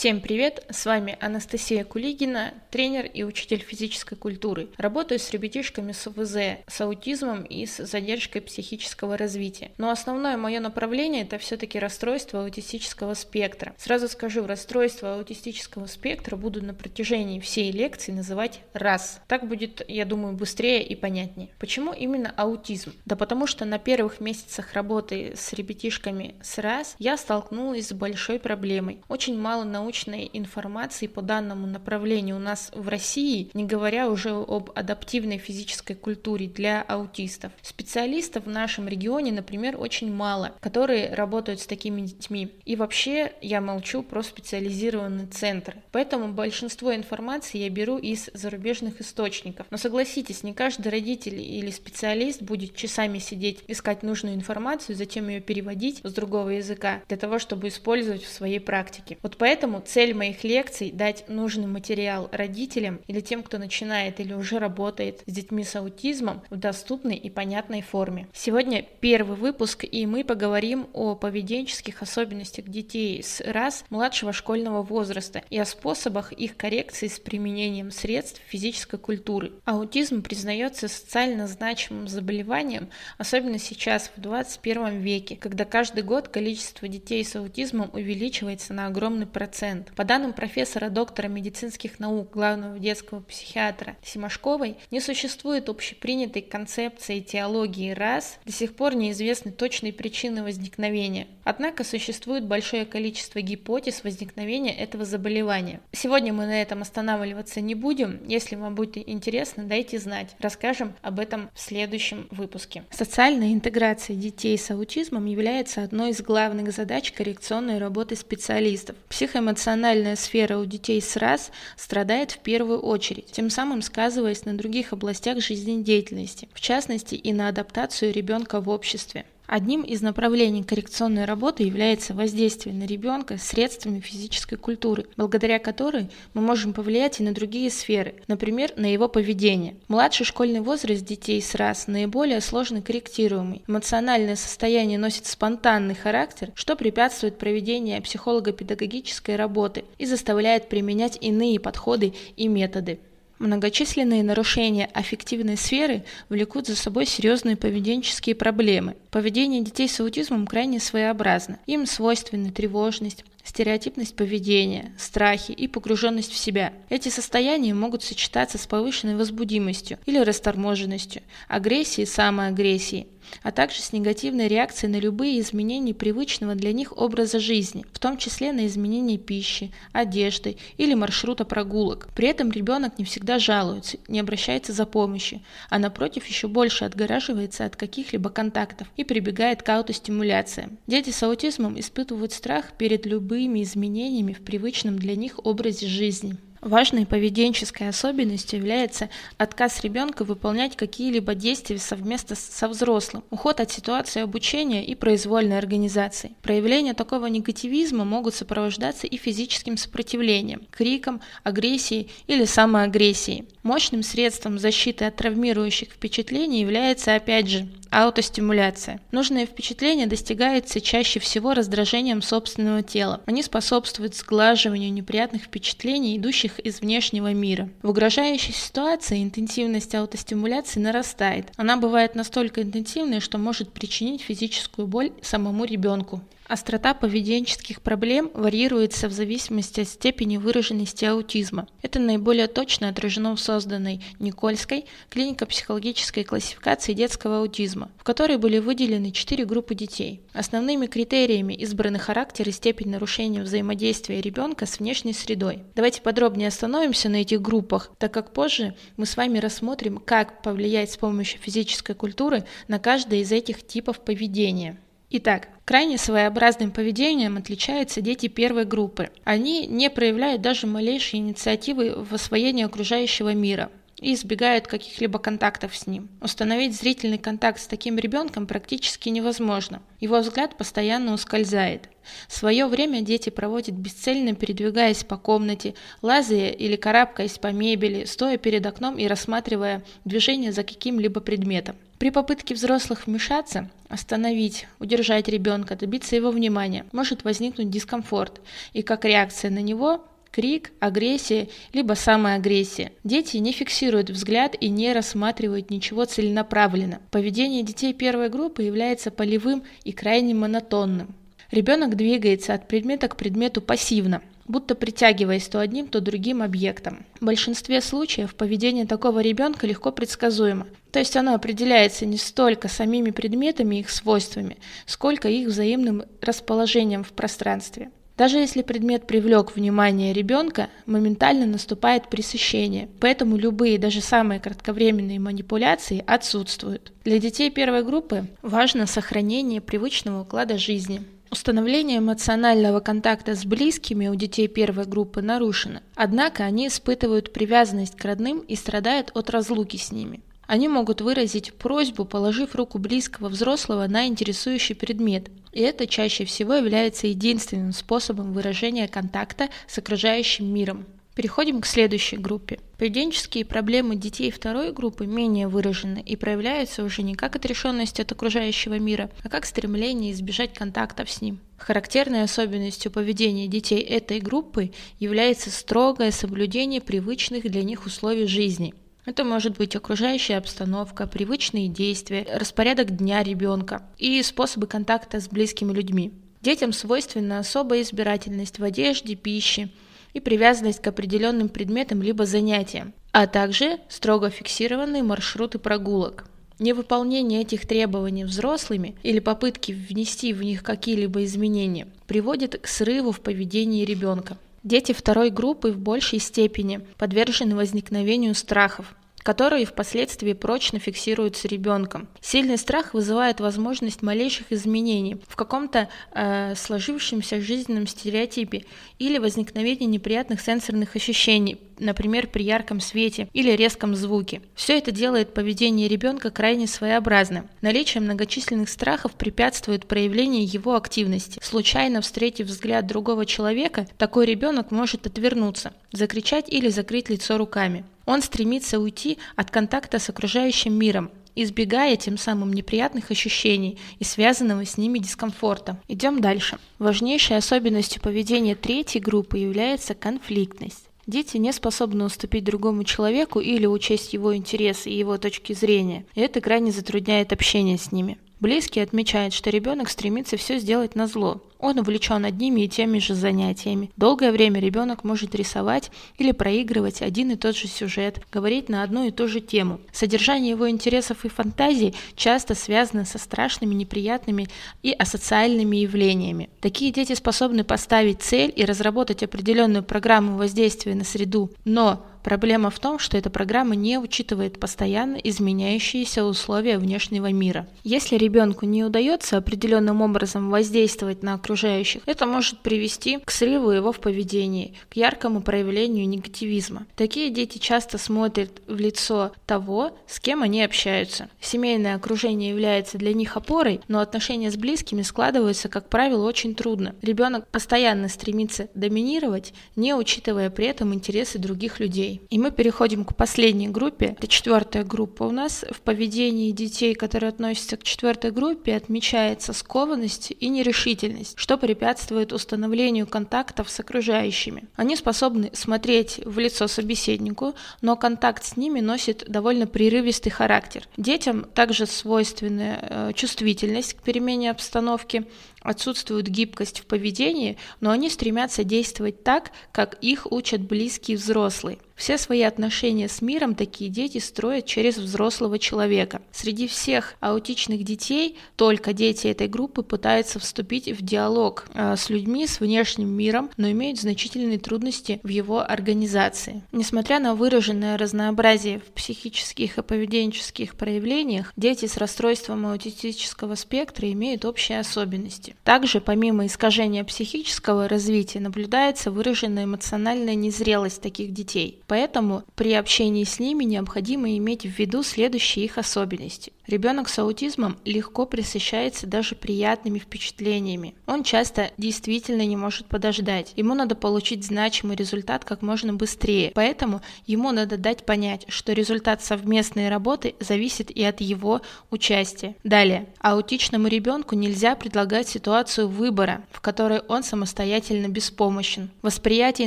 Всем привет! С вами Анастасия Кулигина, тренер и учитель физической культуры. Работаю с ребятишками с ОВЗ, с аутизмом и с задержкой психического развития. Но основное мое направление это все-таки расстройство аутистического спектра. Сразу скажу, расстройство аутистического спектра буду на протяжении всей лекции называть раз. Так будет, я думаю, быстрее и понятнее. Почему именно аутизм? Да потому что на первых месяцах работы с ребятишками с раз я столкнулась с большой проблемой. Очень мало на научной информации по данному направлению у нас в России, не говоря уже об адаптивной физической культуре для аутистов. Специалистов в нашем регионе, например, очень мало, которые работают с такими детьми. И вообще я молчу про специализированные центры. Поэтому большинство информации я беру из зарубежных источников. Но согласитесь, не каждый родитель или специалист будет часами сидеть, искать нужную информацию, затем ее переводить с другого языка для того, чтобы использовать в своей практике. Вот поэтому Цель моих лекций – дать нужный материал родителям или тем, кто начинает или уже работает с детьми с аутизмом в доступной и понятной форме. Сегодня первый выпуск, и мы поговорим о поведенческих особенностях детей с РАС младшего школьного возраста и о способах их коррекции с применением средств физической культуры. Аутизм признается социально значимым заболеванием, особенно сейчас, в 21 веке, когда каждый год количество детей с аутизмом увеличивается на огромный процент процент. По данным профессора, доктора медицинских наук, главного детского психиатра Симашковой, не существует общепринятой концепции теологии раз, до сих пор неизвестны точные причины возникновения. Однако существует большое количество гипотез возникновения этого заболевания. Сегодня мы на этом останавливаться не будем. Если вам будет интересно, дайте знать. Расскажем об этом в следующем выпуске. Социальная интеграция детей с аутизмом является одной из главных задач коррекционной работы специалистов. Психоэмоциональная эмоциональная сфера у детей с РАС страдает в первую очередь, тем самым сказываясь на других областях жизнедеятельности, в частности и на адаптацию ребенка в обществе. Одним из направлений коррекционной работы является воздействие на ребенка средствами физической культуры, благодаря которой мы можем повлиять и на другие сферы, например, на его поведение. Младший школьный возраст детей с раз наиболее сложно корректируемый. Эмоциональное состояние носит спонтанный характер, что препятствует проведению психолого-педагогической работы и заставляет применять иные подходы и методы. Многочисленные нарушения аффективной сферы влекут за собой серьезные поведенческие проблемы. Поведение детей с аутизмом крайне своеобразно. Им свойственны тревожность, стереотипность поведения, страхи и погруженность в себя. Эти состояния могут сочетаться с повышенной возбудимостью или расторможенностью, агрессией и самоагрессией, а также с негативной реакцией на любые изменения привычного для них образа жизни, в том числе на изменение пищи, одежды или маршрута прогулок. При этом ребенок не всегда жалуется, не обращается за помощью, а напротив еще больше отгораживается от каких-либо контактов и прибегает к аутостимуляциям. Дети с аутизмом испытывают страх перед любыми изменениями в привычном для них образе жизни. Важной поведенческой особенностью является отказ ребенка выполнять какие-либо действия совместно со взрослым, уход от ситуации обучения и произвольной организации. Проявления такого негативизма могут сопровождаться и физическим сопротивлением, криком, агрессией или самоагрессией. Мощным средством защиты от травмирующих впечатлений является, опять же, аутостимуляция. Нужное впечатление достигается чаще всего раздражением собственного тела. Они способствуют сглаживанию неприятных впечатлений, идущих из внешнего мира. В угрожающей ситуации интенсивность аутостимуляции нарастает. Она бывает настолько интенсивной, что может причинить физическую боль самому ребенку. Острота поведенческих проблем варьируется в зависимости от степени выраженности аутизма. Это наиболее точно отражено в созданной Никольской клинико-психологической классификации детского аутизма, в которой были выделены четыре группы детей. Основными критериями избраны характер и степень нарушения взаимодействия ребенка с внешней средой. Давайте подробнее остановимся на этих группах, так как позже мы с вами рассмотрим, как повлиять с помощью физической культуры на каждый из этих типов поведения. Итак, крайне своеобразным поведением отличаются дети первой группы. Они не проявляют даже малейшей инициативы в освоении окружающего мира и избегают каких-либо контактов с ним. Установить зрительный контакт с таким ребенком практически невозможно. Его взгляд постоянно ускользает. Свое время дети проводят бесцельно передвигаясь по комнате, лазая или карабкаясь по мебели, стоя перед окном и рассматривая движение за каким-либо предметом. При попытке взрослых вмешаться, остановить, удержать ребенка, добиться его внимания, может возникнуть дискомфорт, и как реакция на него крик, агрессия, либо самоагрессия. Дети не фиксируют взгляд и не рассматривают ничего целенаправленно. Поведение детей первой группы является полевым и крайне монотонным. Ребенок двигается от предмета к предмету пассивно, будто притягиваясь то одним, то другим объектом. В большинстве случаев поведение такого ребенка легко предсказуемо. То есть оно определяется не столько самими предметами и их свойствами, сколько их взаимным расположением в пространстве. Даже если предмет привлек внимание ребенка, моментально наступает пресыщение, поэтому любые, даже самые кратковременные манипуляции отсутствуют. Для детей первой группы важно сохранение привычного уклада жизни. Установление эмоционального контакта с близкими у детей первой группы нарушено, однако они испытывают привязанность к родным и страдают от разлуки с ними. Они могут выразить просьбу, положив руку близкого взрослого на интересующий предмет, и это чаще всего является единственным способом выражения контакта с окружающим миром. Переходим к следующей группе. Поведенческие проблемы детей второй группы менее выражены и проявляются уже не как отрешенность от окружающего мира, а как стремление избежать контактов с ним. Характерной особенностью поведения детей этой группы является строгое соблюдение привычных для них условий жизни – это может быть окружающая обстановка, привычные действия, распорядок дня ребенка и способы контакта с близкими людьми. Детям свойственна особая избирательность в одежде, пище и привязанность к определенным предметам либо занятиям, а также строго фиксированные маршруты прогулок. Невыполнение этих требований взрослыми или попытки внести в них какие-либо изменения приводит к срыву в поведении ребенка. Дети второй группы в большей степени подвержены возникновению страхов, которые впоследствии прочно фиксируются ребенком. Сильный страх вызывает возможность малейших изменений в каком-то э, сложившемся жизненном стереотипе или возникновение неприятных сенсорных ощущений, например, при ярком свете или резком звуке. Все это делает поведение ребенка крайне своеобразным. Наличие многочисленных страхов препятствует проявлению его активности. Случайно встретив взгляд другого человека, такой ребенок может отвернуться, закричать или закрыть лицо руками. Он стремится уйти от контакта с окружающим миром, избегая тем самым неприятных ощущений и связанного с ними дискомфорта. Идем дальше. Важнейшей особенностью поведения третьей группы является конфликтность. Дети не способны уступить другому человеку или учесть его интересы и его точки зрения, и это крайне затрудняет общение с ними. Близкие отмечают, что ребенок стремится все сделать на зло. Он увлечен одними и теми же занятиями. Долгое время ребенок может рисовать или проигрывать один и тот же сюжет, говорить на одну и ту же тему. Содержание его интересов и фантазий часто связано со страшными, неприятными и асоциальными явлениями. Такие дети способны поставить цель и разработать определенную программу воздействия на среду, но Проблема в том, что эта программа не учитывает постоянно изменяющиеся условия внешнего мира. Если ребенку не удается определенным образом воздействовать на окружающих, это может привести к срыву его в поведении, к яркому проявлению негативизма. Такие дети часто смотрят в лицо того, с кем они общаются. Семейное окружение является для них опорой, но отношения с близкими складываются, как правило, очень трудно. Ребенок постоянно стремится доминировать, не учитывая при этом интересы других людей детей. И мы переходим к последней группе. Это четвертая группа. У нас в поведении детей, которые относятся к четвертой группе, отмечается скованность и нерешительность, что препятствует установлению контактов с окружающими. Они способны смотреть в лицо собеседнику, но контакт с ними носит довольно прерывистый характер. Детям также свойственна э, чувствительность к перемене обстановки, отсутствует гибкость в поведении, но они стремятся действовать так, как их учат близкие взрослые. Все свои отношения с миром такие дети строят через взрослого человека. Среди всех аутичных детей только дети этой группы пытаются вступить в диалог э, с людьми, с внешним миром, но имеют значительные трудности в его организации. Несмотря на выраженное разнообразие в психических и поведенческих проявлениях, дети с расстройством аутистического спектра имеют общие особенности. Также, помимо искажения психического развития, наблюдается выраженная эмоциональная незрелость таких детей. Поэтому при общении с ними необходимо иметь в виду следующие их особенности. Ребенок с аутизмом легко присыщается даже приятными впечатлениями. Он часто действительно не может подождать. Ему надо получить значимый результат как можно быстрее. Поэтому ему надо дать понять, что результат совместной работы зависит и от его участия. Далее. Аутичному ребенку нельзя предлагать ситуацию выбора, в которой он самостоятельно беспомощен. Восприятие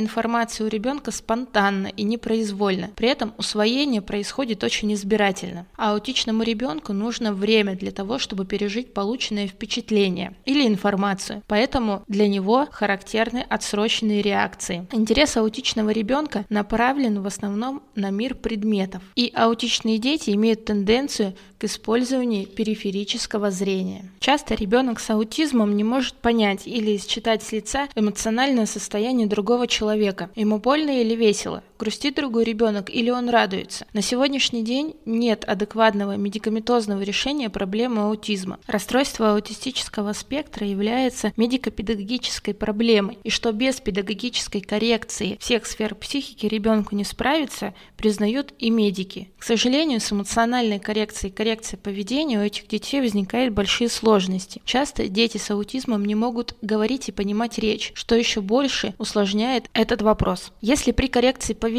информации у ребенка спонтанно и непроизвольно. При этом усвоение происходит очень избирательно. Аутичному ребенку нужно время для того, чтобы пережить полученное впечатление или информацию, поэтому для него характерны отсроченные реакции. Интерес аутичного ребенка направлен в основном на мир предметов, и аутичные дети имеют тенденцию к использованию периферического зрения. Часто ребенок с аутизмом не может понять или считать с лица эмоциональное состояние другого человека. Ему больно или весело, грустит другой ребенок или он радуется. На сегодняшний день нет адекватного медикаментозного решения проблемы аутизма. Расстройство аутистического спектра является медико-педагогической проблемой, и что без педагогической коррекции всех сфер психики ребенку не справиться, признают и медики. К сожалению, с эмоциональной коррекцией и коррекцией поведения у этих детей возникают большие сложности. Часто дети с аутизмом не могут говорить и понимать речь, что еще больше усложняет этот вопрос. Если при коррекции поведения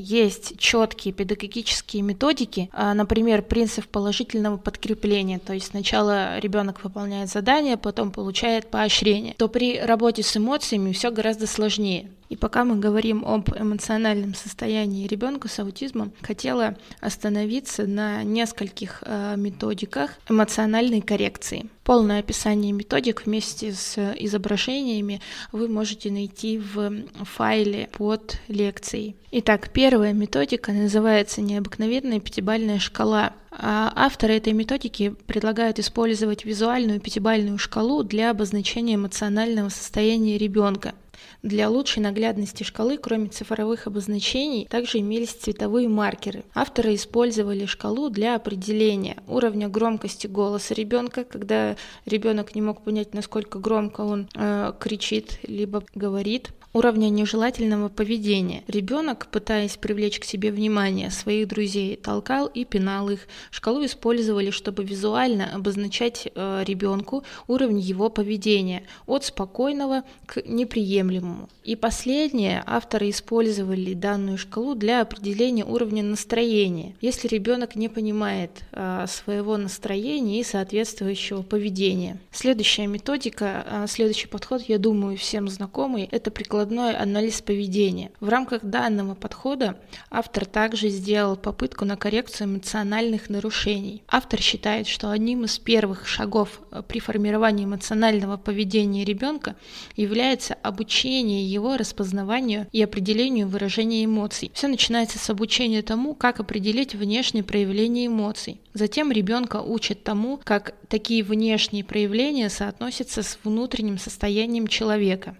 есть четкие педагогические методики, а, например, принцип положительного подкрепления, то есть сначала ребенок выполняет задание, потом получает поощрение, то при работе с эмоциями все гораздо сложнее. И пока мы говорим об эмоциональном состоянии ребенка с аутизмом, хотела остановиться на нескольких э, методиках эмоциональной коррекции. Полное описание методик вместе с изображениями вы можете найти в файле под лекцией. Итак, первая методика называется необыкновенная пятибальная шкала. А авторы этой методики предлагают использовать визуальную пятибальную шкалу для обозначения эмоционального состояния ребенка. Для лучшей наглядности шкалы, кроме цифровых обозначений, также имелись цветовые маркеры. Авторы использовали шкалу для определения уровня громкости голоса ребенка, когда ребенок не мог понять, насколько громко он э, кричит либо говорит, уровня нежелательного поведения. Ребенок, пытаясь привлечь к себе внимание своих друзей, толкал и пинал их. Шкалу использовали, чтобы визуально обозначать э, ребенку уровень его поведения от спокойного к неприемлемому. И последнее, авторы использовали данную шкалу для определения уровня настроения. Если ребенок не понимает э, своего настроения и соответствующего поведения. Следующая методика, э, следующий подход, я думаю, всем знакомый, это прикладывание прикладной анализ поведения. В рамках данного подхода автор также сделал попытку на коррекцию эмоциональных нарушений. Автор считает, что одним из первых шагов э, при формировании эмоционального поведения ребенка является обучение его распознаванию и определению выражения эмоций. Все начинается с обучения тому, как определить внешние проявления эмоций. Затем ребенка учат тому, как такие внешние проявления соотносятся с внутренним состоянием человека.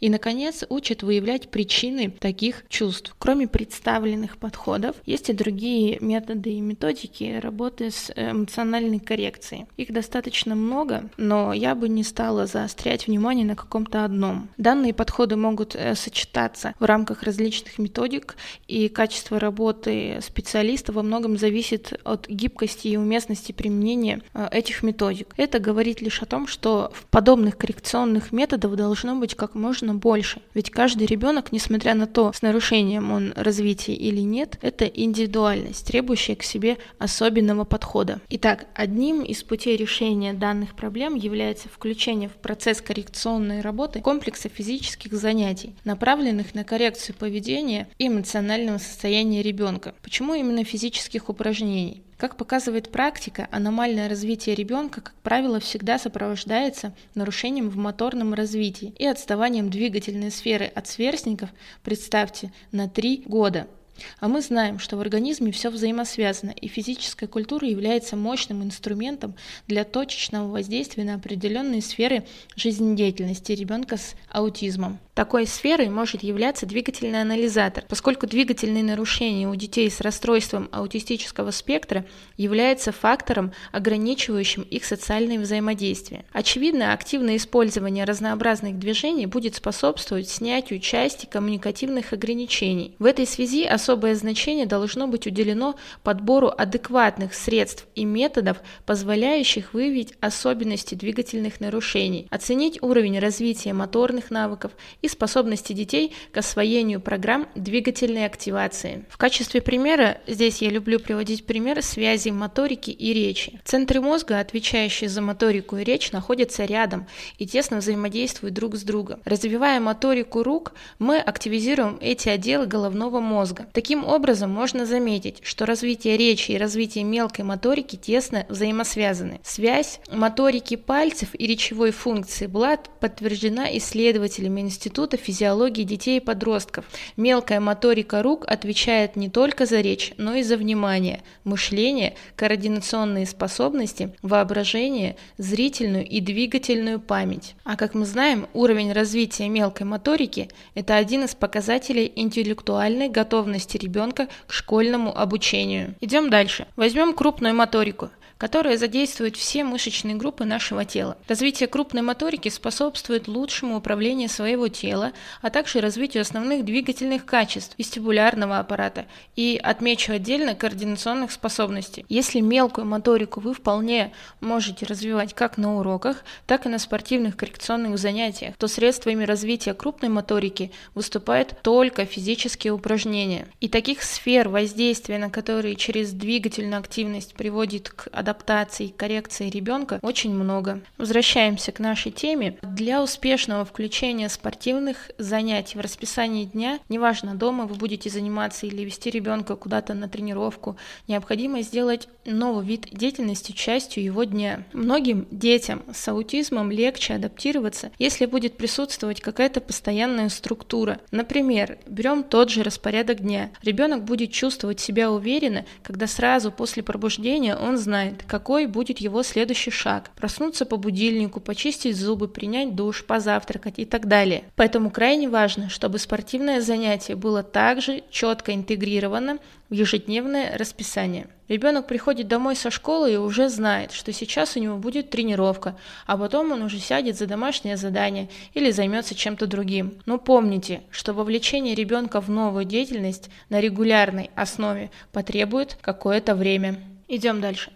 И, наконец, учат выявлять причины таких чувств. Кроме представленных подходов, есть и другие методы и методики работы с эмоциональной коррекцией. Их достаточно много, но я бы не стала заострять внимание на каком-то одном. Данные подходы могут э, сочетаться в рамках различных методик, и качество работы специалиста во многом зависит от гибкости и уместности применения э, этих методик. Это говорит лишь о том, что в подобных коррекционных методов должно быть как можно нужно больше. Ведь каждый ребенок, несмотря на то, с нарушением он развития или нет, это индивидуальность, требующая к себе особенного подхода. Итак, одним из путей решения данных проблем является включение в процесс коррекционной работы комплекса физических занятий, направленных на коррекцию поведения и эмоционального состояния ребенка. Почему именно физических упражнений? Как показывает практика, аномальное развитие ребенка, как правило, всегда сопровождается нарушением в моторном развитии и отставанием двигательной сферы от сверстников, представьте, на 3 года. А мы знаем, что в организме все взаимосвязано, и физическая культура является мощным инструментом для точечного воздействия на определенные сферы жизнедеятельности ребенка с аутизмом. Такой сферой может являться двигательный анализатор, поскольку двигательные нарушения у детей с расстройством аутистического спектра являются фактором, ограничивающим их социальное взаимодействие. Очевидно, активное использование разнообразных движений будет способствовать снятию части коммуникативных ограничений. В этой связи особенно особое значение должно быть уделено подбору адекватных средств и методов, позволяющих выявить особенности двигательных нарушений, оценить уровень развития моторных навыков и способности детей к освоению программ двигательной активации. В качестве примера здесь я люблю приводить пример связи моторики и речи. Центры мозга, отвечающие за моторику и речь, находятся рядом и тесно взаимодействуют друг с другом. Развивая моторику рук, мы активизируем эти отделы головного мозга. Таким образом, можно заметить, что развитие речи и развитие мелкой моторики тесно взаимосвязаны. Связь моторики пальцев и речевой функции была подтверждена исследователями Института физиологии детей и подростков. Мелкая моторика рук отвечает не только за речь, но и за внимание, мышление, координационные способности, воображение, зрительную и двигательную память. А как мы знаем, уровень развития мелкой моторики – это один из показателей интеллектуальной готовности ребенка к школьному обучению. Идем дальше. Возьмем крупную моторику которая задействует все мышечные группы нашего тела. Развитие крупной моторики способствует лучшему управлению своего тела, а также развитию основных двигательных качеств вестибулярного аппарата и, отмечу отдельно, координационных способностей. Если мелкую моторику вы вполне можете развивать как на уроках, так и на спортивных коррекционных занятиях, то средствами развития крупной моторики выступают только физические упражнения. И таких сфер воздействия, на которые через двигательную активность приводит к адаптации адаптации коррекции ребенка очень много. Возвращаемся к нашей теме. Для успешного включения спортивных занятий в расписании дня, неважно, дома вы будете заниматься или вести ребенка куда-то на тренировку, необходимо сделать новый вид деятельности частью его дня. Многим детям с аутизмом легче адаптироваться, если будет присутствовать какая-то постоянная структура. Например, берем тот же распорядок дня. Ребенок будет чувствовать себя уверенно, когда сразу после пробуждения он знает, какой будет его следующий шаг. Проснуться по будильнику, почистить зубы, принять душ, позавтракать и так далее. Поэтому крайне важно, чтобы спортивное занятие было также четко интегрировано в ежедневное расписание. Ребенок приходит домой со школы и уже знает, что сейчас у него будет тренировка, а потом он уже сядет за домашнее задание или займется чем-то другим. Но помните, что вовлечение ребенка в новую деятельность на регулярной основе потребует какое-то время. Идем дальше.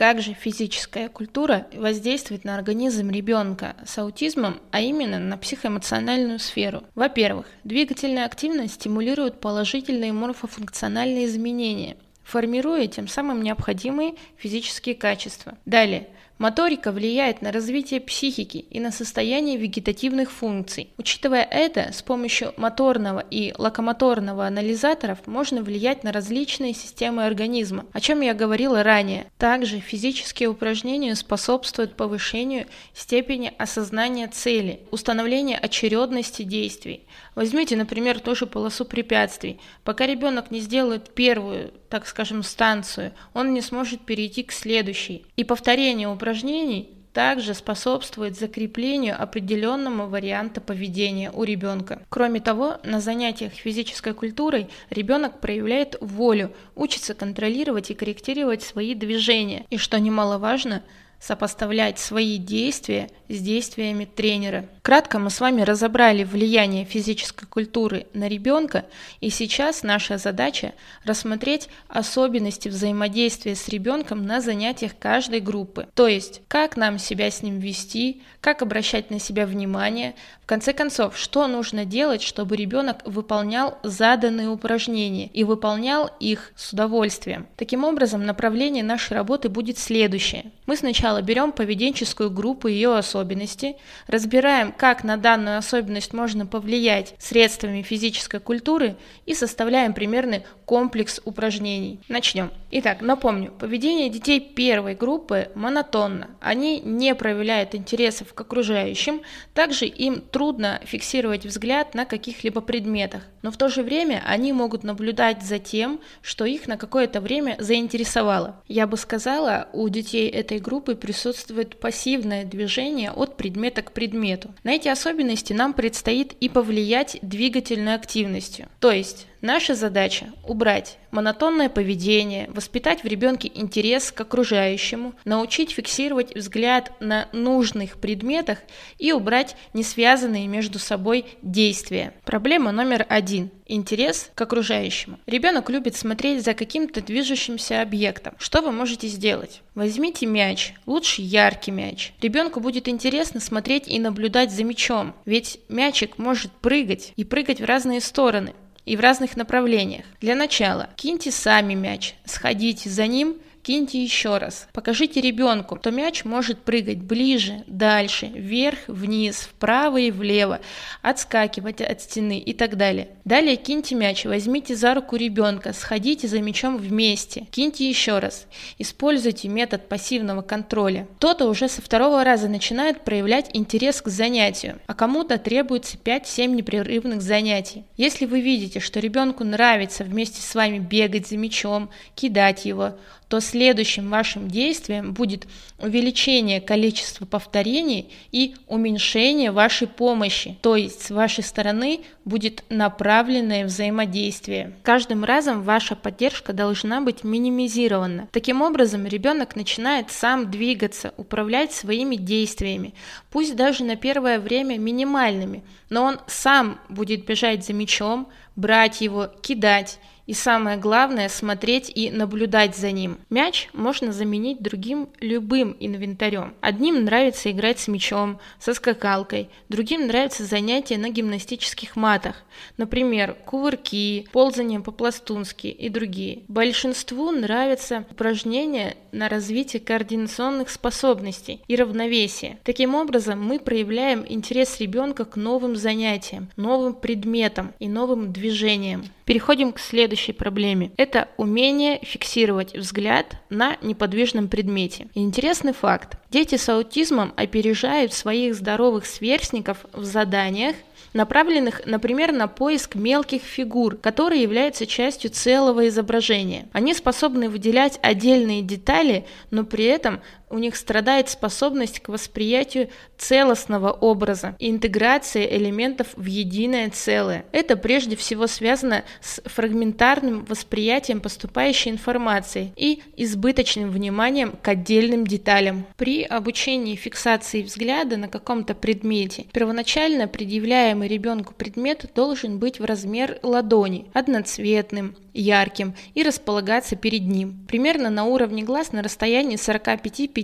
Как же физическая культура воздействует на организм ребенка с аутизмом, а именно на психоэмоциональную сферу? Во-первых, двигательная активность стимулирует положительные морфофункциональные изменения, формируя тем самым необходимые физические качества. Далее, Моторика влияет на развитие психики и на состояние вегетативных функций. Учитывая это, с помощью моторного и локомоторного анализаторов можно влиять на различные системы организма, о чем я говорила ранее. Также физические упражнения способствуют повышению степени осознания цели, установлению очередности действий. Возьмите, например, ту же полосу препятствий. Пока ребенок не сделает первую, так скажем, станцию, он не сможет перейти к следующей. И повторение упражнений упражнений также способствует закреплению определенного варианта поведения у ребенка. Кроме того, на занятиях физической культурой ребенок проявляет волю, учится контролировать и корректировать свои движения, и, что немаловажно, сопоставлять свои действия с действиями тренера. Кратко мы с вами разобрали влияние физической культуры на ребенка, и сейчас наша задача рассмотреть особенности взаимодействия с ребенком на занятиях каждой группы. То есть, как нам себя с ним вести, как обращать на себя внимание, в конце концов, что нужно делать, чтобы ребенок выполнял заданные упражнения и выполнял их с удовольствием. Таким образом, направление нашей работы будет следующее. Мы сначала берем поведенческую группу и ее особенности, разбираем, как на данную особенность можно повлиять средствами физической культуры и составляем примерный комплекс упражнений. Начнем. Итак, напомню, поведение детей первой группы монотонно. Они не проявляют интересов к окружающим, также им трудно фиксировать взгляд на каких-либо предметах, но в то же время они могут наблюдать за тем, что их на какое-то время заинтересовало. Я бы сказала, у детей этой группы присутствует пассивное движение от предмета к предмету. На эти особенности нам предстоит и повлиять двигательной активностью. То есть Наша задача – убрать монотонное поведение, воспитать в ребенке интерес к окружающему, научить фиксировать взгляд на нужных предметах и убрать несвязанные между собой действия. Проблема номер один – интерес к окружающему. Ребенок любит смотреть за каким-то движущимся объектом. Что вы можете сделать? Возьмите мяч, лучше яркий мяч. Ребенку будет интересно смотреть и наблюдать за мячом, ведь мячик может прыгать и прыгать в разные стороны и в разных направлениях. Для начала киньте сами мяч, сходите за ним киньте еще раз. Покажите ребенку, что мяч может прыгать ближе, дальше, вверх, вниз, вправо и влево, отскакивать от стены и так далее. Далее киньте мяч, возьмите за руку ребенка, сходите за мячом вместе, киньте еще раз. Используйте метод пассивного контроля. Кто-то уже со второго раза начинает проявлять интерес к занятию, а кому-то требуется 5-7 непрерывных занятий. Если вы видите, что ребенку нравится вместе с вами бегать за мячом, кидать его, то следующим вашим действием будет увеличение количества повторений и уменьшение вашей помощи, то есть с вашей стороны будет направленное взаимодействие. Каждым разом ваша поддержка должна быть минимизирована. Таким образом, ребенок начинает сам двигаться, управлять своими действиями, пусть даже на первое время минимальными, но он сам будет бежать за мячом, брать его, кидать и самое главное, смотреть и наблюдать за ним. Мяч можно заменить другим любым инвентарем. Одним нравится играть с мячом, со скакалкой, другим нравится занятия на гимнастических матах, например, кувырки, ползание по-пластунски и другие. Большинству нравятся упражнения на развитие координационных способностей и равновесия. Таким образом, мы проявляем интерес ребенка к новым занятиям, новым предметам и новым движениям. Переходим к следующей проблеме. Это умение фиксировать взгляд на неподвижном предмете. интересный факт. Дети с аутизмом опережают своих здоровых сверстников в заданиях, направленных, например, на поиск мелких фигур, которые являются частью целого изображения. Они способны выделять отдельные детали, но при этом у них страдает способность к восприятию целостного образа и интеграции элементов в единое целое. Это прежде всего связано с фрагментарным восприятием поступающей информации и избыточным вниманием к отдельным деталям. При обучении фиксации взгляда на каком-то предмете первоначально предъявляемый ребенку предмет должен быть в размер ладони, одноцветным, ярким и располагаться перед ним, примерно на уровне глаз на расстоянии 45-50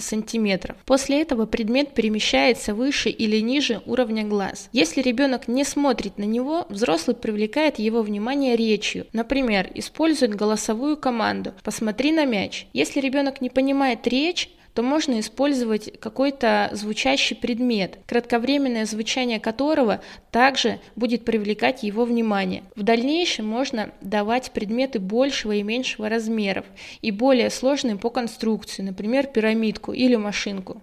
см. После этого предмет перемещается выше или ниже уровня глаз. Если ребенок не смотрит на него, взрослый привлекает его внимание речью. Например, использует голосовую команду «посмотри на мяч». Если ребенок не понимает речь, то можно использовать какой-то звучащий предмет, кратковременное звучание которого также будет привлекать его внимание. В дальнейшем можно давать предметы большего и меньшего размеров и более сложные по конструкции, например, пирамидку или машинку.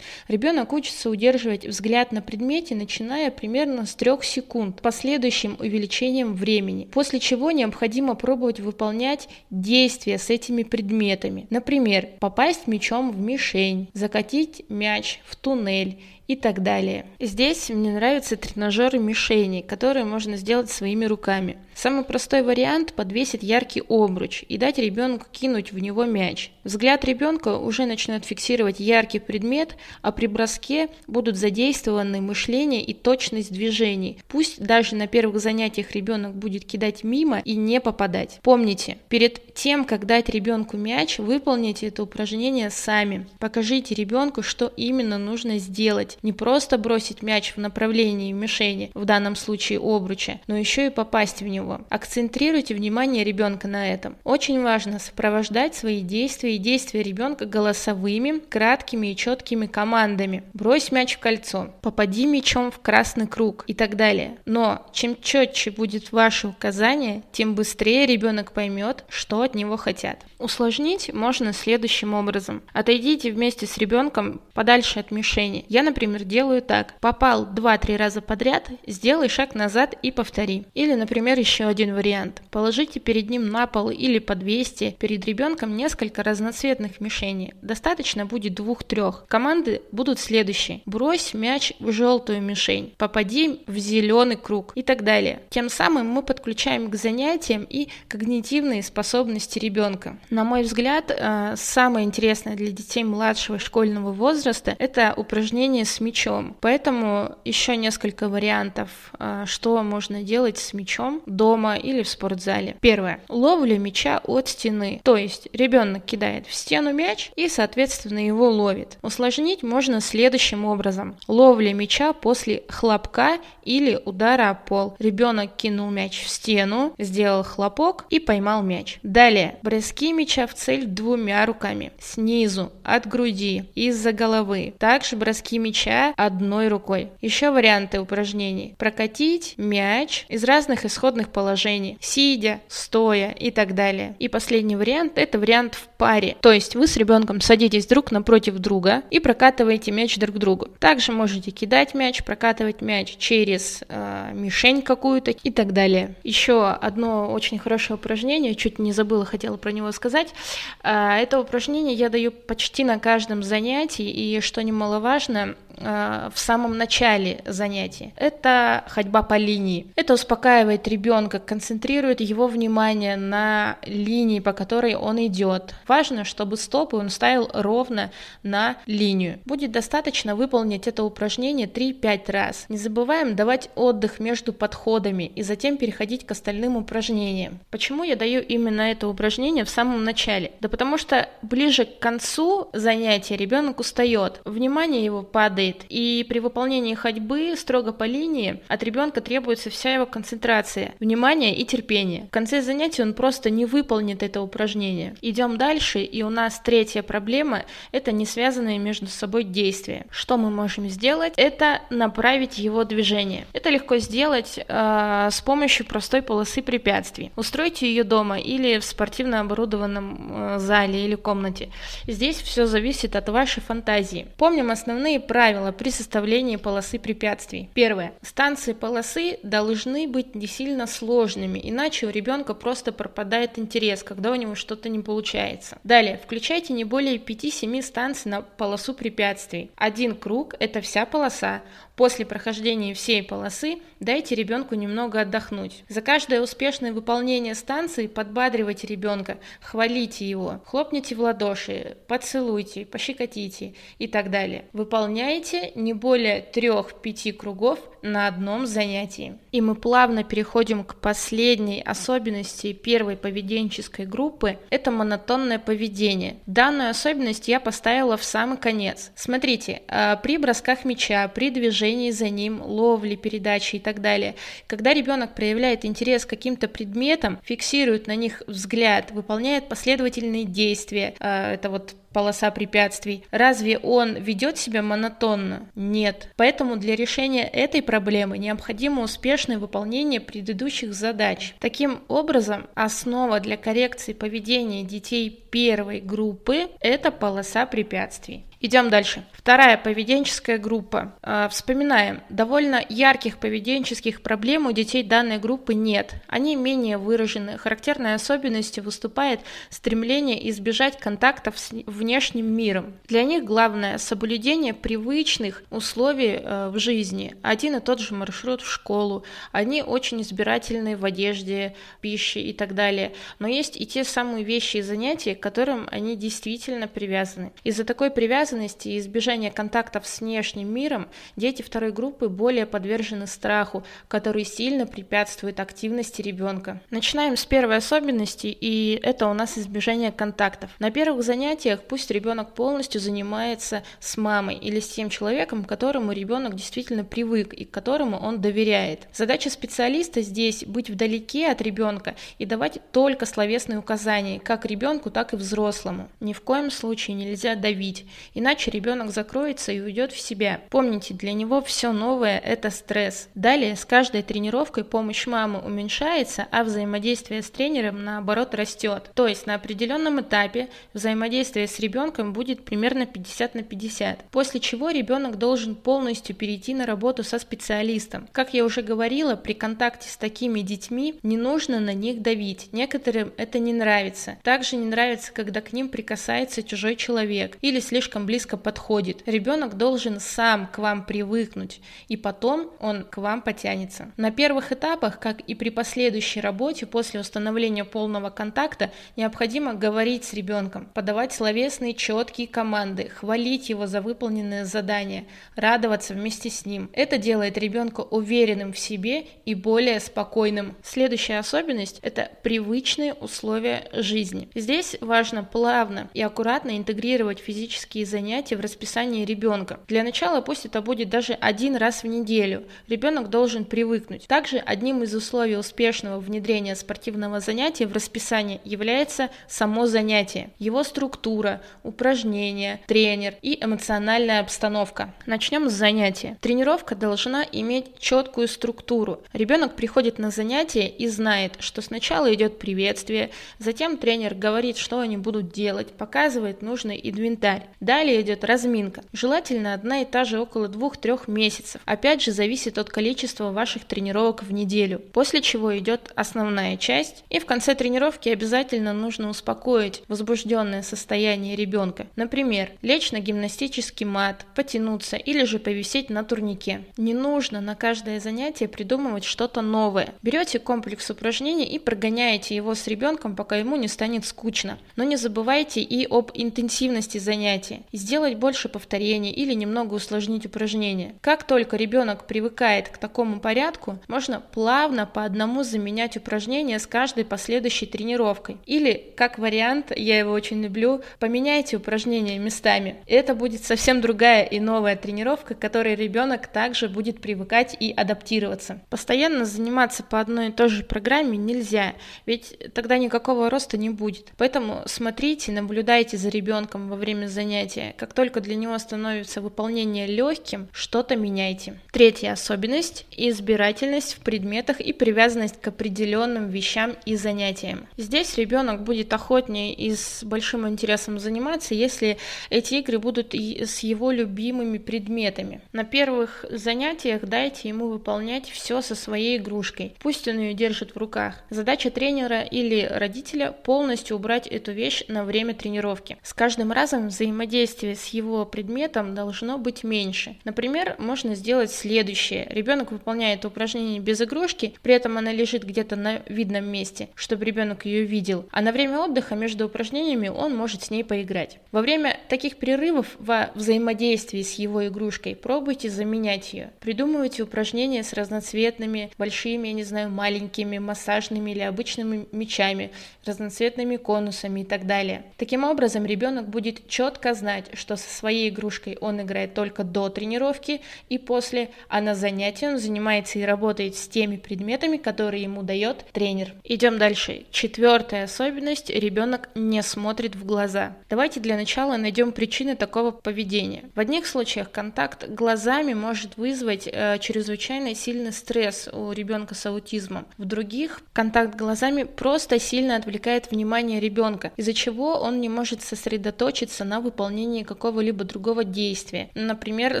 Ребенок учится удерживать взгляд на предмете, начиная примерно с 3 секунд, последующим увеличением времени, после чего необходимо пробовать выполнять действия с этими предметами. Например, попасть мячом в мишень, закатить мяч в туннель и так далее. Здесь мне нравятся тренажеры мишени, которые можно сделать своими руками. Самый простой вариант – подвесить яркий обруч и дать ребенку кинуть в него мяч. Взгляд ребенка уже начнет фиксировать яркий предмет, а при броске будут задействованы мышление и точность движений. Пусть даже на первых занятиях ребенок будет кидать мимо и не попадать. Помните, перед тем, как дать ребенку мяч, выполните это упражнение сами. Покажите ребенку, что именно нужно сделать. Не просто бросить мяч в направлении мишени, в данном случае обруча, но еще и попасть в него. Акцентрируйте внимание ребенка на этом. Очень важно сопровождать свои действия и действия ребенка голосовыми, краткими и четкими командами. Брось мяч в кольцо, попади мячом в красный круг и так далее. Но чем четче будет ваше указание, тем быстрее ребенок поймет, что от него хотят. Усложнить можно следующим образом. Отойдите вместе с ребенком подальше от мишени. Я, например, делаю так. Попал 2-3 раза подряд, сделай шаг назад и повтори. Или, например, еще один вариант. Положите перед ним на пол или подвесьте перед ребенком несколько разноцветных мишеней. Достаточно будет двух-трех. Команды будут следующие. Брось мяч в желтую мишень, попади в зеленый круг и так далее. Тем самым мы подключаем к занятиям и когнитивные способности ребенка. На мой взгляд, э, самое интересное для детей младшего школьного возраста – это упражнение с мячом. Поэтому еще несколько вариантов, э, что можно делать с мячом дома или в спортзале. Первое. Ловля мяча от стены. То есть ребенок кидает в стену мяч и, соответственно, его ловит. Усложнить можно следующим образом. Ловля мяча после хлопка или удара о пол. Ребенок кинул мяч в стену, сделал хлопок и поймал мяч. Далее. Броски мяча в цель двумя руками. Снизу, от груди, из-за головы. Также броски мяча одной рукой. Еще варианты упражнений. Прокатить мяч из разных исходных положений. Сидя, стоя и так далее. И последний вариант – это вариант в паре. То есть вы с ребенком садитесь друг напротив друга и прокатываете мяч друг к другу. Также можете кидать мяч, прокатывать мяч через э, мишень какую-то и так далее. Еще одно очень хорошее упражнение, чуть не забыла, хотела про него сказать. Э, это упражнение я даю почти на каждом занятии, и что немаловажно, в самом начале занятия. Это ходьба по линии. Это успокаивает ребенка, концентрирует его внимание на линии, по которой он идет. Важно, чтобы стопы он ставил ровно на линию. Будет достаточно выполнить это упражнение 3-5 раз. Не забываем давать отдых между подходами и затем переходить к остальным упражнениям. Почему я даю именно это упражнение в самом начале? Да потому что ближе к концу занятия ребенок устает, внимание его падает, падает, и при выполнении ходьбы строго по линии от ребенка требуется вся его концентрация, внимание и терпение. В конце занятия он просто не выполнит это упражнение. Идем дальше, и у нас третья проблема – это не связанные между собой действия. Что мы можем сделать? Это направить его движение. Это легко сделать э, с помощью простой полосы препятствий. Устройте ее дома или в спортивно оборудованном э, зале или комнате. Здесь все зависит от вашей фантазии. Помним основные правила правила при составлении полосы препятствий. Первое. Станции полосы должны быть не сильно сложными, иначе у ребенка просто пропадает интерес, когда у него что-то не получается. Далее. Включайте не более 5-7 станций на полосу препятствий. Один круг – это вся полоса. После прохождения всей полосы дайте ребенку немного отдохнуть. За каждое успешное выполнение станции подбадривайте ребенка, хвалите его, хлопните в ладоши, поцелуйте, пощекотите и так далее. Выполняйте не более 3-5 кругов на одном занятии. И мы плавно переходим к последней особенности первой поведенческой группы – это монотонное поведение. Данную особенность я поставила в самый конец. Смотрите, а, при бросках мяча, при движении движении за ним, ловли, передачи и так далее. Когда ребенок проявляет интерес к каким-то предметам, фиксирует на них взгляд, выполняет последовательные действия, а, это вот полоса препятствий. Разве он ведет себя монотонно? Нет. Поэтому для решения этой проблемы необходимо успешное выполнение предыдущих задач. Таким образом, основа для коррекции поведения детей первой группы – это полоса препятствий. Идем дальше. Вторая поведенческая группа. Э, вспоминаем, довольно ярких поведенческих проблем у детей данной группы нет. Они менее выражены. Характерной особенностью выступает стремление избежать контактов с внешним миром. Для них главное соблюдение привычных условий э, в жизни. Один и тот же маршрут в школу. Они очень избирательны в одежде, пище и так далее. Но есть и те самые вещи и занятия, к которым они действительно привязаны. Из-за такой привязанности привязанности и избежания контактов с внешним миром дети второй группы более подвержены страху, который сильно препятствует активности ребенка. Начинаем с первой особенности, и это у нас избежание контактов. На первых занятиях пусть ребенок полностью занимается с мамой или с тем человеком, к которому ребенок действительно привык и к которому он доверяет. Задача специалиста здесь быть вдалеке от ребенка и давать только словесные указания, как ребенку, так и взрослому. Ни в коем случае нельзя давить иначе ребенок закроется и уйдет в себя. Помните, для него все новое – это стресс. Далее, с каждой тренировкой помощь мамы уменьшается, а взаимодействие с тренером, наоборот, растет. То есть на определенном этапе взаимодействие с ребенком будет примерно 50 на 50, после чего ребенок должен полностью перейти на работу со специалистом. Как я уже говорила, при контакте с такими детьми не нужно на них давить. Некоторым это не нравится. Также не нравится, когда к ним прикасается чужой человек или слишком близко подходит. Ребенок должен сам к вам привыкнуть, и потом он к вам потянется. На первых этапах, как и при последующей работе после установления полного контакта, необходимо говорить с ребенком, подавать словесные четкие команды, хвалить его за выполненное задание, радоваться вместе с ним. Это делает ребенка уверенным в себе и более спокойным. Следующая особенность – это привычные условия жизни. Здесь важно плавно и аккуратно интегрировать физические занятия в расписание ребенка. Для начала пусть это будет даже один раз в неделю. Ребенок должен привыкнуть. Также одним из условий успешного внедрения спортивного занятия в расписание является само занятие, его структура, упражнения, тренер и эмоциональная обстановка. Начнем с занятия. Тренировка должна иметь четкую структуру. Ребенок приходит на занятие и знает, что сначала идет приветствие, затем тренер говорит, что они будут делать, показывает нужный инвентарь. Далее идет разминка. Желательно одна и та же около 2-3 месяцев. Опять же зависит от количества ваших тренировок в неделю. После чего идет основная часть. И в конце тренировки обязательно нужно успокоить возбужденное состояние ребенка. Например, лечь на гимнастический мат, потянуться или же повисеть на турнике. Не нужно на каждое занятие придумывать что-то новое. Берете комплекс упражнений и прогоняете его с ребенком, пока ему не станет скучно. Но не забывайте и об интенсивности занятия. Сделать больше повторений или немного усложнить упражнения. Как только ребенок привыкает к такому порядку, можно плавно по одному заменять упражнения с каждой последующей тренировкой. Или, как вариант, я его очень люблю, поменяйте упражнения местами. Это будет совсем другая и новая тренировка, к которой ребенок также будет привыкать и адаптироваться. Постоянно заниматься по одной и той же программе нельзя, ведь тогда никакого роста не будет. Поэтому смотрите, наблюдайте за ребенком во время занятия. Как только для него становится выполнение легким, что-то меняйте. Третья особенность – избирательность в предметах и привязанность к определенным вещам и занятиям. Здесь ребенок будет охотнее и с большим интересом заниматься, если эти игры будут с его любимыми предметами. На первых занятиях дайте ему выполнять все со своей игрушкой. Пусть он ее держит в руках. Задача тренера или родителя полностью убрать эту вещь на время тренировки. С каждым разом взаимодействие с его предметом должно быть меньше. Например, можно сделать следующее. Ребенок выполняет упражнение без игрушки, при этом она лежит где-то на видном месте, чтобы ребенок ее видел, а на время отдыха между упражнениями он может с ней поиграть. Во время таких перерывов во взаимодействии с его игрушкой пробуйте заменять ее. Придумывайте упражнения с разноцветными, большими, я не знаю, маленькими, массажными или обычными мячами, разноцветными конусами и так далее. Таким образом, ребенок будет четко знать, что со своей игрушкой он играет только до тренировки и после, а на занятии он занимается и работает с теми предметами, которые ему дает тренер. Идем дальше. Четвертая особенность – ребенок не смотрит в глаза. Давайте для начала найдем причины такого поведения. В одних случаях контакт глазами может вызвать э, чрезвычайно сильный стресс у ребенка с аутизмом. В других контакт глазами просто сильно отвлекает внимание ребенка, из-за чего он не может сосредоточиться на выполнении какого-либо другого действия. Например,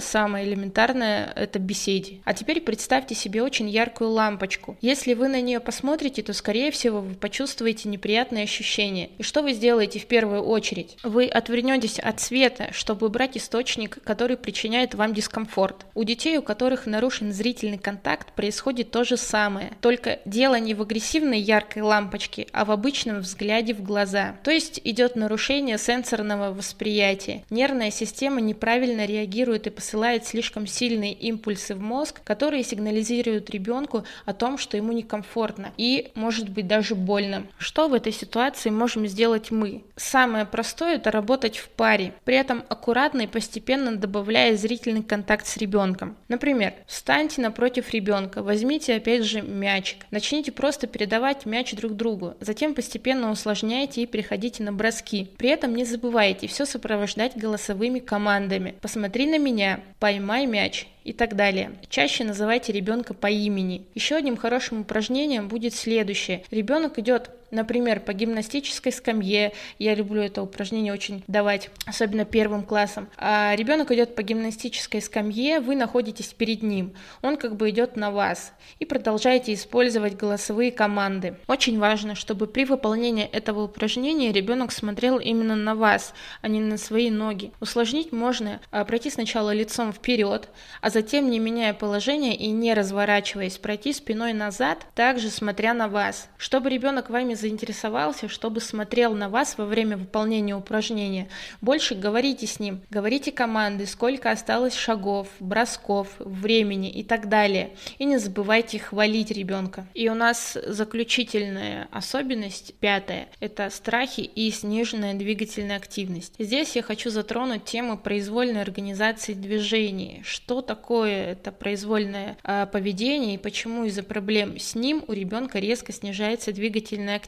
самое элементарное – это беседе. А теперь представьте себе очень яркую лампочку. Если вы на нее посмотрите, то, скорее всего, вы почувствуете неприятные ощущения. И что вы сделаете в первую очередь? Вы отвернетесь от света, чтобы убрать источник, который причиняет вам дискомфорт. У детей, у которых нарушен зрительный контакт, происходит то же самое. Только дело не в агрессивной яркой лампочке, а в обычном взгляде в глаза. То есть идет нарушение сенсорного восприятия. Нервная система неправильно реагирует и посылает слишком сильные импульсы в мозг, которые сигнализируют ребенку о том, что ему некомфортно и может быть даже больно. Что в этой ситуации можем сделать мы? Самое простое это работать в паре, при этом аккуратно и постепенно добавляя зрительный контакт с ребенком. Например, встаньте напротив ребенка, возьмите опять же мячик, начните просто передавать мяч друг другу, затем постепенно усложняйте и переходите на броски. При этом не забывайте все сопровождать отвечать голосовыми командами. Посмотри на меня, поймай мяч и так далее. Чаще называйте ребенка по имени. Еще одним хорошим упражнением будет следующее. Ребенок идет например, по гимнастической скамье, я люблю это упражнение очень давать, особенно первым классом, а ребенок идет по гимнастической скамье, вы находитесь перед ним, он как бы идет на вас, и продолжаете использовать голосовые команды. Очень важно, чтобы при выполнении этого упражнения ребенок смотрел именно на вас, а не на свои ноги. Усложнить можно а, пройти сначала лицом вперед, а затем, не меняя положение и не разворачиваясь, пройти спиной назад, также смотря на вас. Чтобы ребенок вами заинтересовался, чтобы смотрел на вас во время выполнения упражнения, больше говорите с ним, говорите команды, сколько осталось шагов, бросков, времени и так далее. И не забывайте хвалить ребенка. И у нас заключительная особенность, пятая, это страхи и сниженная двигательная активность. Здесь я хочу затронуть тему произвольной организации движений. Что такое это произвольное а, поведение и почему из-за проблем с ним у ребенка резко снижается двигательная активность.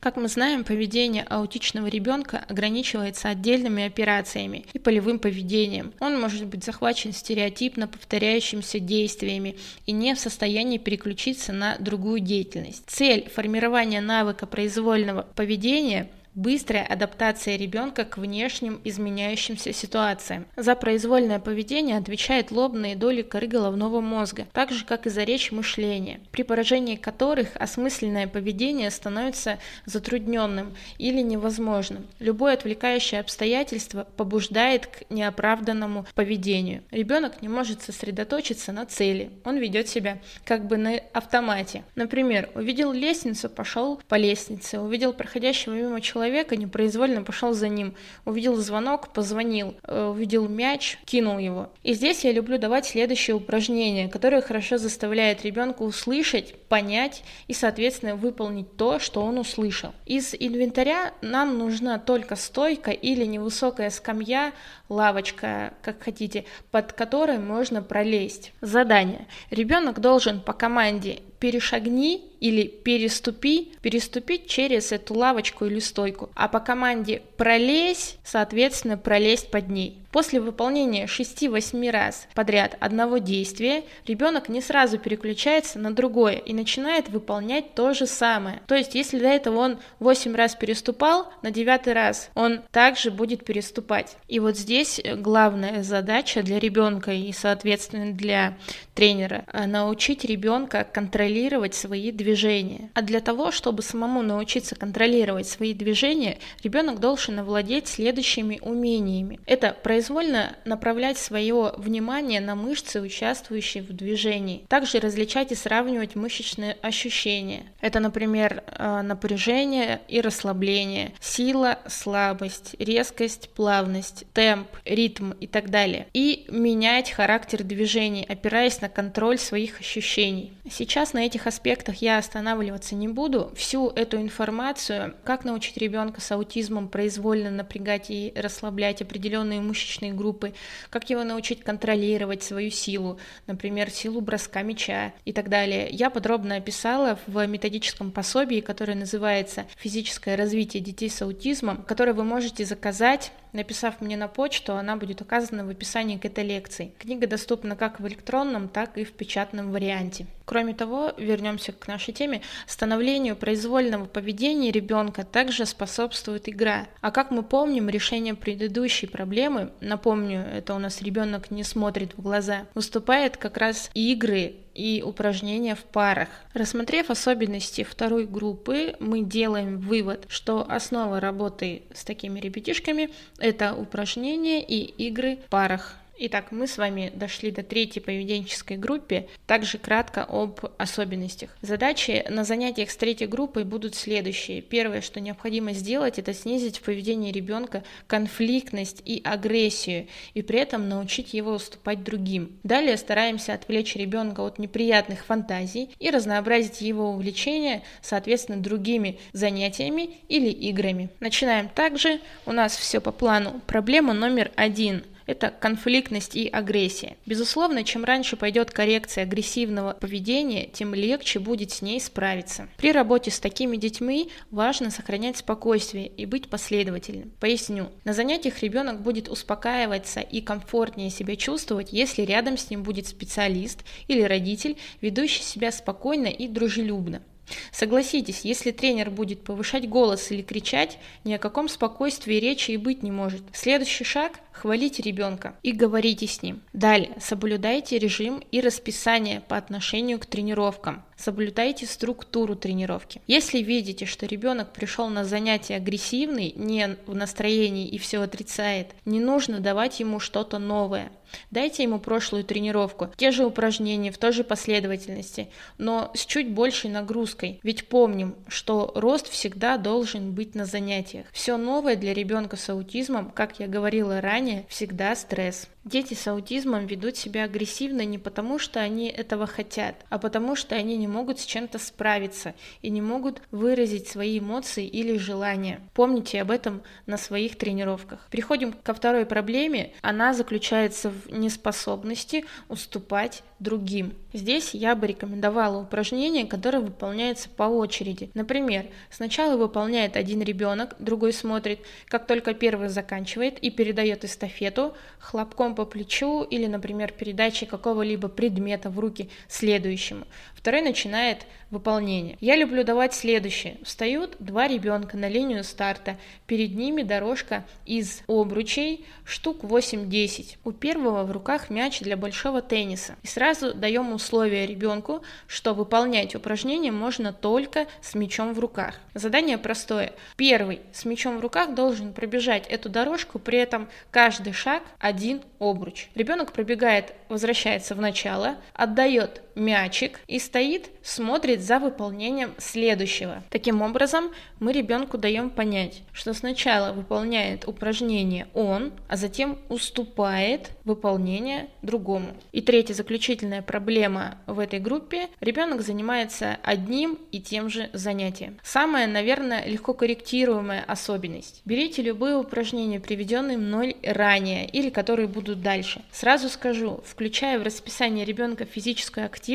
Как мы знаем, поведение аутичного ребенка ограничивается отдельными операциями и полевым поведением. Он может быть захвачен стереотипно повторяющимися действиями и не в состоянии переключиться на другую деятельность. Цель формирования навыка произвольного поведения быстрая адаптация ребенка к внешним изменяющимся ситуациям. За произвольное поведение отвечают лобные доли коры головного мозга, так же как и за речь мышления, при поражении которых осмысленное поведение становится затрудненным или невозможным. Любое отвлекающее обстоятельство побуждает к неоправданному поведению. Ребенок не может сосредоточиться на цели, он ведет себя как бы на автомате. Например, увидел лестницу, пошел по лестнице, увидел проходящего мимо человека, человека, непроизвольно пошел за ним. Увидел звонок, позвонил, э, увидел мяч, кинул его. И здесь я люблю давать следующее упражнение, которое хорошо заставляет ребенка услышать, понять и, соответственно, выполнить то, что он услышал. Из инвентаря нам нужна только стойка или невысокая скамья, лавочка, как хотите, под которой можно пролезть. Задание. Ребенок должен по команде перешагни или переступи, переступить через эту лавочку или стойку, а по команде пролезь, соответственно, пролезть под ней. После выполнения 6-8 раз подряд одного действия ребенок не сразу переключается на другое и начинает выполнять то же самое. То есть, если до этого он 8 раз переступал, на 9 раз он также будет переступать. И вот здесь главная задача для ребенка и, соответственно, для тренера – научить ребенка контролировать свои движения. А для того, чтобы самому научиться контролировать свои движения, ребенок должен овладеть следующими умениями. Это производство произвольно направлять свое внимание на мышцы, участвующие в движении. Также различать и сравнивать мышечные ощущения. Это, например, э, напряжение и расслабление, сила, слабость, резкость, плавность, темп, ритм и так далее. И менять характер движений, опираясь на контроль своих ощущений. Сейчас на этих аспектах я останавливаться не буду. Всю эту информацию, как научить ребенка с аутизмом произвольно напрягать и расслаблять определенные мышечные мышечные группы, как его научить контролировать свою силу, например, силу броска мяча и так далее. Я подробно описала в методическом пособии, которое называется «Физическое развитие детей с аутизмом», которое вы можете заказать написав мне на почту, она будет указана в описании к этой лекции. Книга доступна как в электронном, так и в печатном варианте. Кроме того, вернемся к нашей теме, становлению произвольного поведения ребенка также способствует игра. А как мы помним, решение предыдущей проблемы, напомню, это у нас ребенок не смотрит в глаза, выступает как раз игры и упражнения в парах. Рассмотрев особенности второй группы, мы делаем вывод, что основа работы с такими ребятишками – это упражнения и игры в парах. Итак, мы с вами дошли до третьей поведенческой группы. Также кратко об особенностях. Задачи на занятиях с третьей группой будут следующие. Первое, что необходимо сделать, это снизить в поведении ребенка конфликтность и агрессию, и при этом научить его уступать другим. Далее стараемся отвлечь ребенка от неприятных фантазий и разнообразить его увлечения, соответственно, другими занятиями или играми. Начинаем также. У нас все по плану. Проблема номер один – это конфликтность и агрессия. Безусловно, чем раньше пойдет коррекция агрессивного поведения, тем легче будет с ней справиться. При работе с такими детьми важно сохранять спокойствие и быть последовательным. Поясню. На занятиях ребенок будет успокаиваться и комфортнее себя чувствовать, если рядом с ним будет специалист или родитель, ведущий себя спокойно и дружелюбно. Согласитесь, если тренер будет повышать голос или кричать, ни о каком спокойствии речи и быть не может. Следующий шаг – хвалите ребенка и говорите с ним. Далее, соблюдайте режим и расписание по отношению к тренировкам. Соблюдайте структуру тренировки. Если видите, что ребенок пришел на занятие агрессивный, не в настроении и все отрицает, не нужно давать ему что-то новое. Дайте ему прошлую тренировку, те же упражнения в той же последовательности, но с чуть большей нагрузкой. Ведь помним, что рост всегда должен быть на занятиях. Все новое для ребенка с аутизмом, как я говорила ранее, всегда стресс. Дети с аутизмом ведут себя агрессивно не потому, что они этого хотят, а потому, что они не могут с чем-то справиться и не могут выразить свои эмоции или желания. Помните об этом на своих тренировках. Переходим ко второй проблеме. Она заключается в неспособности уступать другим. Здесь я бы рекомендовала упражнение, которое выполняется по очереди. Например, сначала выполняет один ребенок, другой смотрит, как только первый заканчивает и передает эстафету хлопком по плечу или, например, передачей какого-либо предмета в руки следующему. Второй начинает выполнение. Я люблю давать следующее. Встают два ребенка на линию старта. Перед ними дорожка из обручей, штук 8-10. У первого в руках мяч для большого тенниса. И сразу даем условие ребенку, что выполнять упражнение можно только с мячом в руках. Задание простое. Первый с мячом в руках должен пробежать эту дорожку, при этом каждый шаг один обруч. Ребенок пробегает, возвращается в начало, отдает мячик и стоит, смотрит за выполнением следующего. Таким образом, мы ребенку даем понять, что сначала выполняет упражнение он, а затем уступает выполнение другому. И третья заключительная проблема в этой группе – ребенок занимается одним и тем же занятием. Самая, наверное, легко корректируемая особенность. Берите любые упражнения, приведенные мной ранее или которые будут дальше. Сразу скажу, включая в расписание ребенка физическую активность,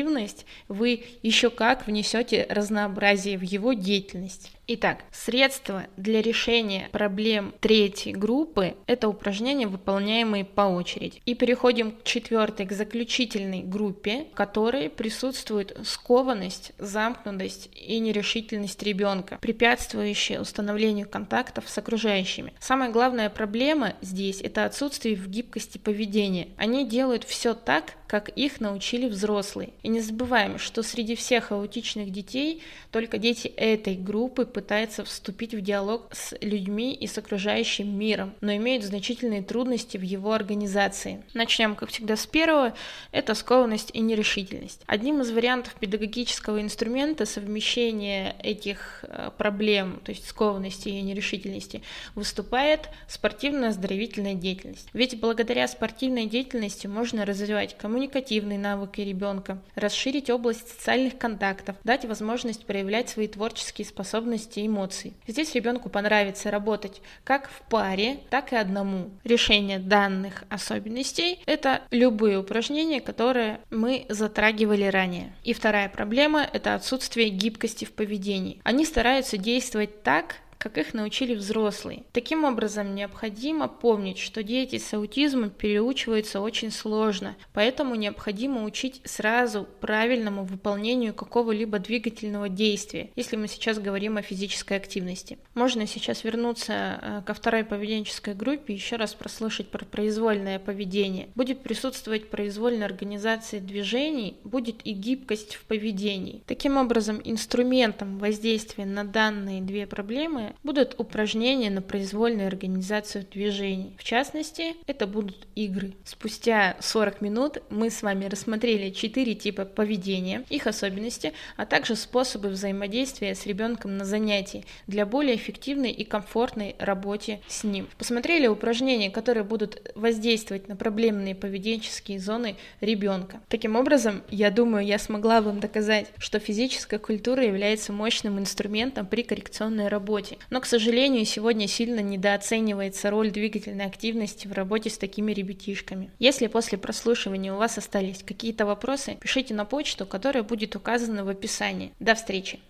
вы еще как внесете разнообразие в его деятельность. Итак, средства для решения проблем третьей группы – это упражнения, выполняемые по очереди. И переходим к четвертой, к заключительной группе, в которой присутствует скованность, замкнутость и нерешительность ребенка, препятствующие установлению контактов с окружающими. Самая главная проблема здесь – это отсутствие в гибкости поведения. Они делают все так, как их научили взрослые. И не забываем, что среди всех аутичных детей только дети этой группы пытаются вступить в диалог с людьми и с окружающим миром, но имеют значительные трудности в его организации. Начнем, как всегда, с первого. Это скованность и нерешительность. Одним из вариантов педагогического инструмента совмещения этих э, проблем, то есть скованности и нерешительности, выступает спортивно-оздоровительная деятельность. Ведь благодаря спортивной деятельности можно развивать коммуникативные навыки ребенка, расширить область социальных контактов, дать возможность проявлять свои творческие способности и эмоции. Здесь ребенку понравится работать как в паре, так и одному. Решение данных особенностей – это любые упражнения, которые мы затрагивали ранее. И вторая проблема – это отсутствие гибкости в поведении. Они стараются действовать так, как их научили взрослые. Таким образом, необходимо помнить, что дети с аутизмом переучиваются очень сложно, поэтому необходимо учить сразу правильному выполнению какого-либо двигательного действия, если мы сейчас говорим о физической активности. Можно сейчас вернуться э, ко второй поведенческой группе и еще раз прослушать про произвольное поведение. Будет присутствовать произвольная организация движений, будет и гибкость в поведении. Таким образом, инструментом воздействия на данные две проблемы будут упражнения на произвольную организацию движений. В частности, это будут игры. Спустя 40 минут мы с вами рассмотрели 4 типа поведения, их особенности, а также способы взаимодействия с ребенком на занятии для более эффективной и комфортной работе с ним. Посмотрели упражнения, которые будут воздействовать на проблемные поведенческие зоны ребенка. Таким образом, я думаю, я смогла вам доказать, что физическая культура является мощным инструментом при коррекционной работе. Но, к сожалению, сегодня сильно недооценивается роль двигательной активности в работе с такими ребятишками. Если после прослушивания у вас остались какие-то вопросы, пишите на почту, которая будет указана в описании. До встречи!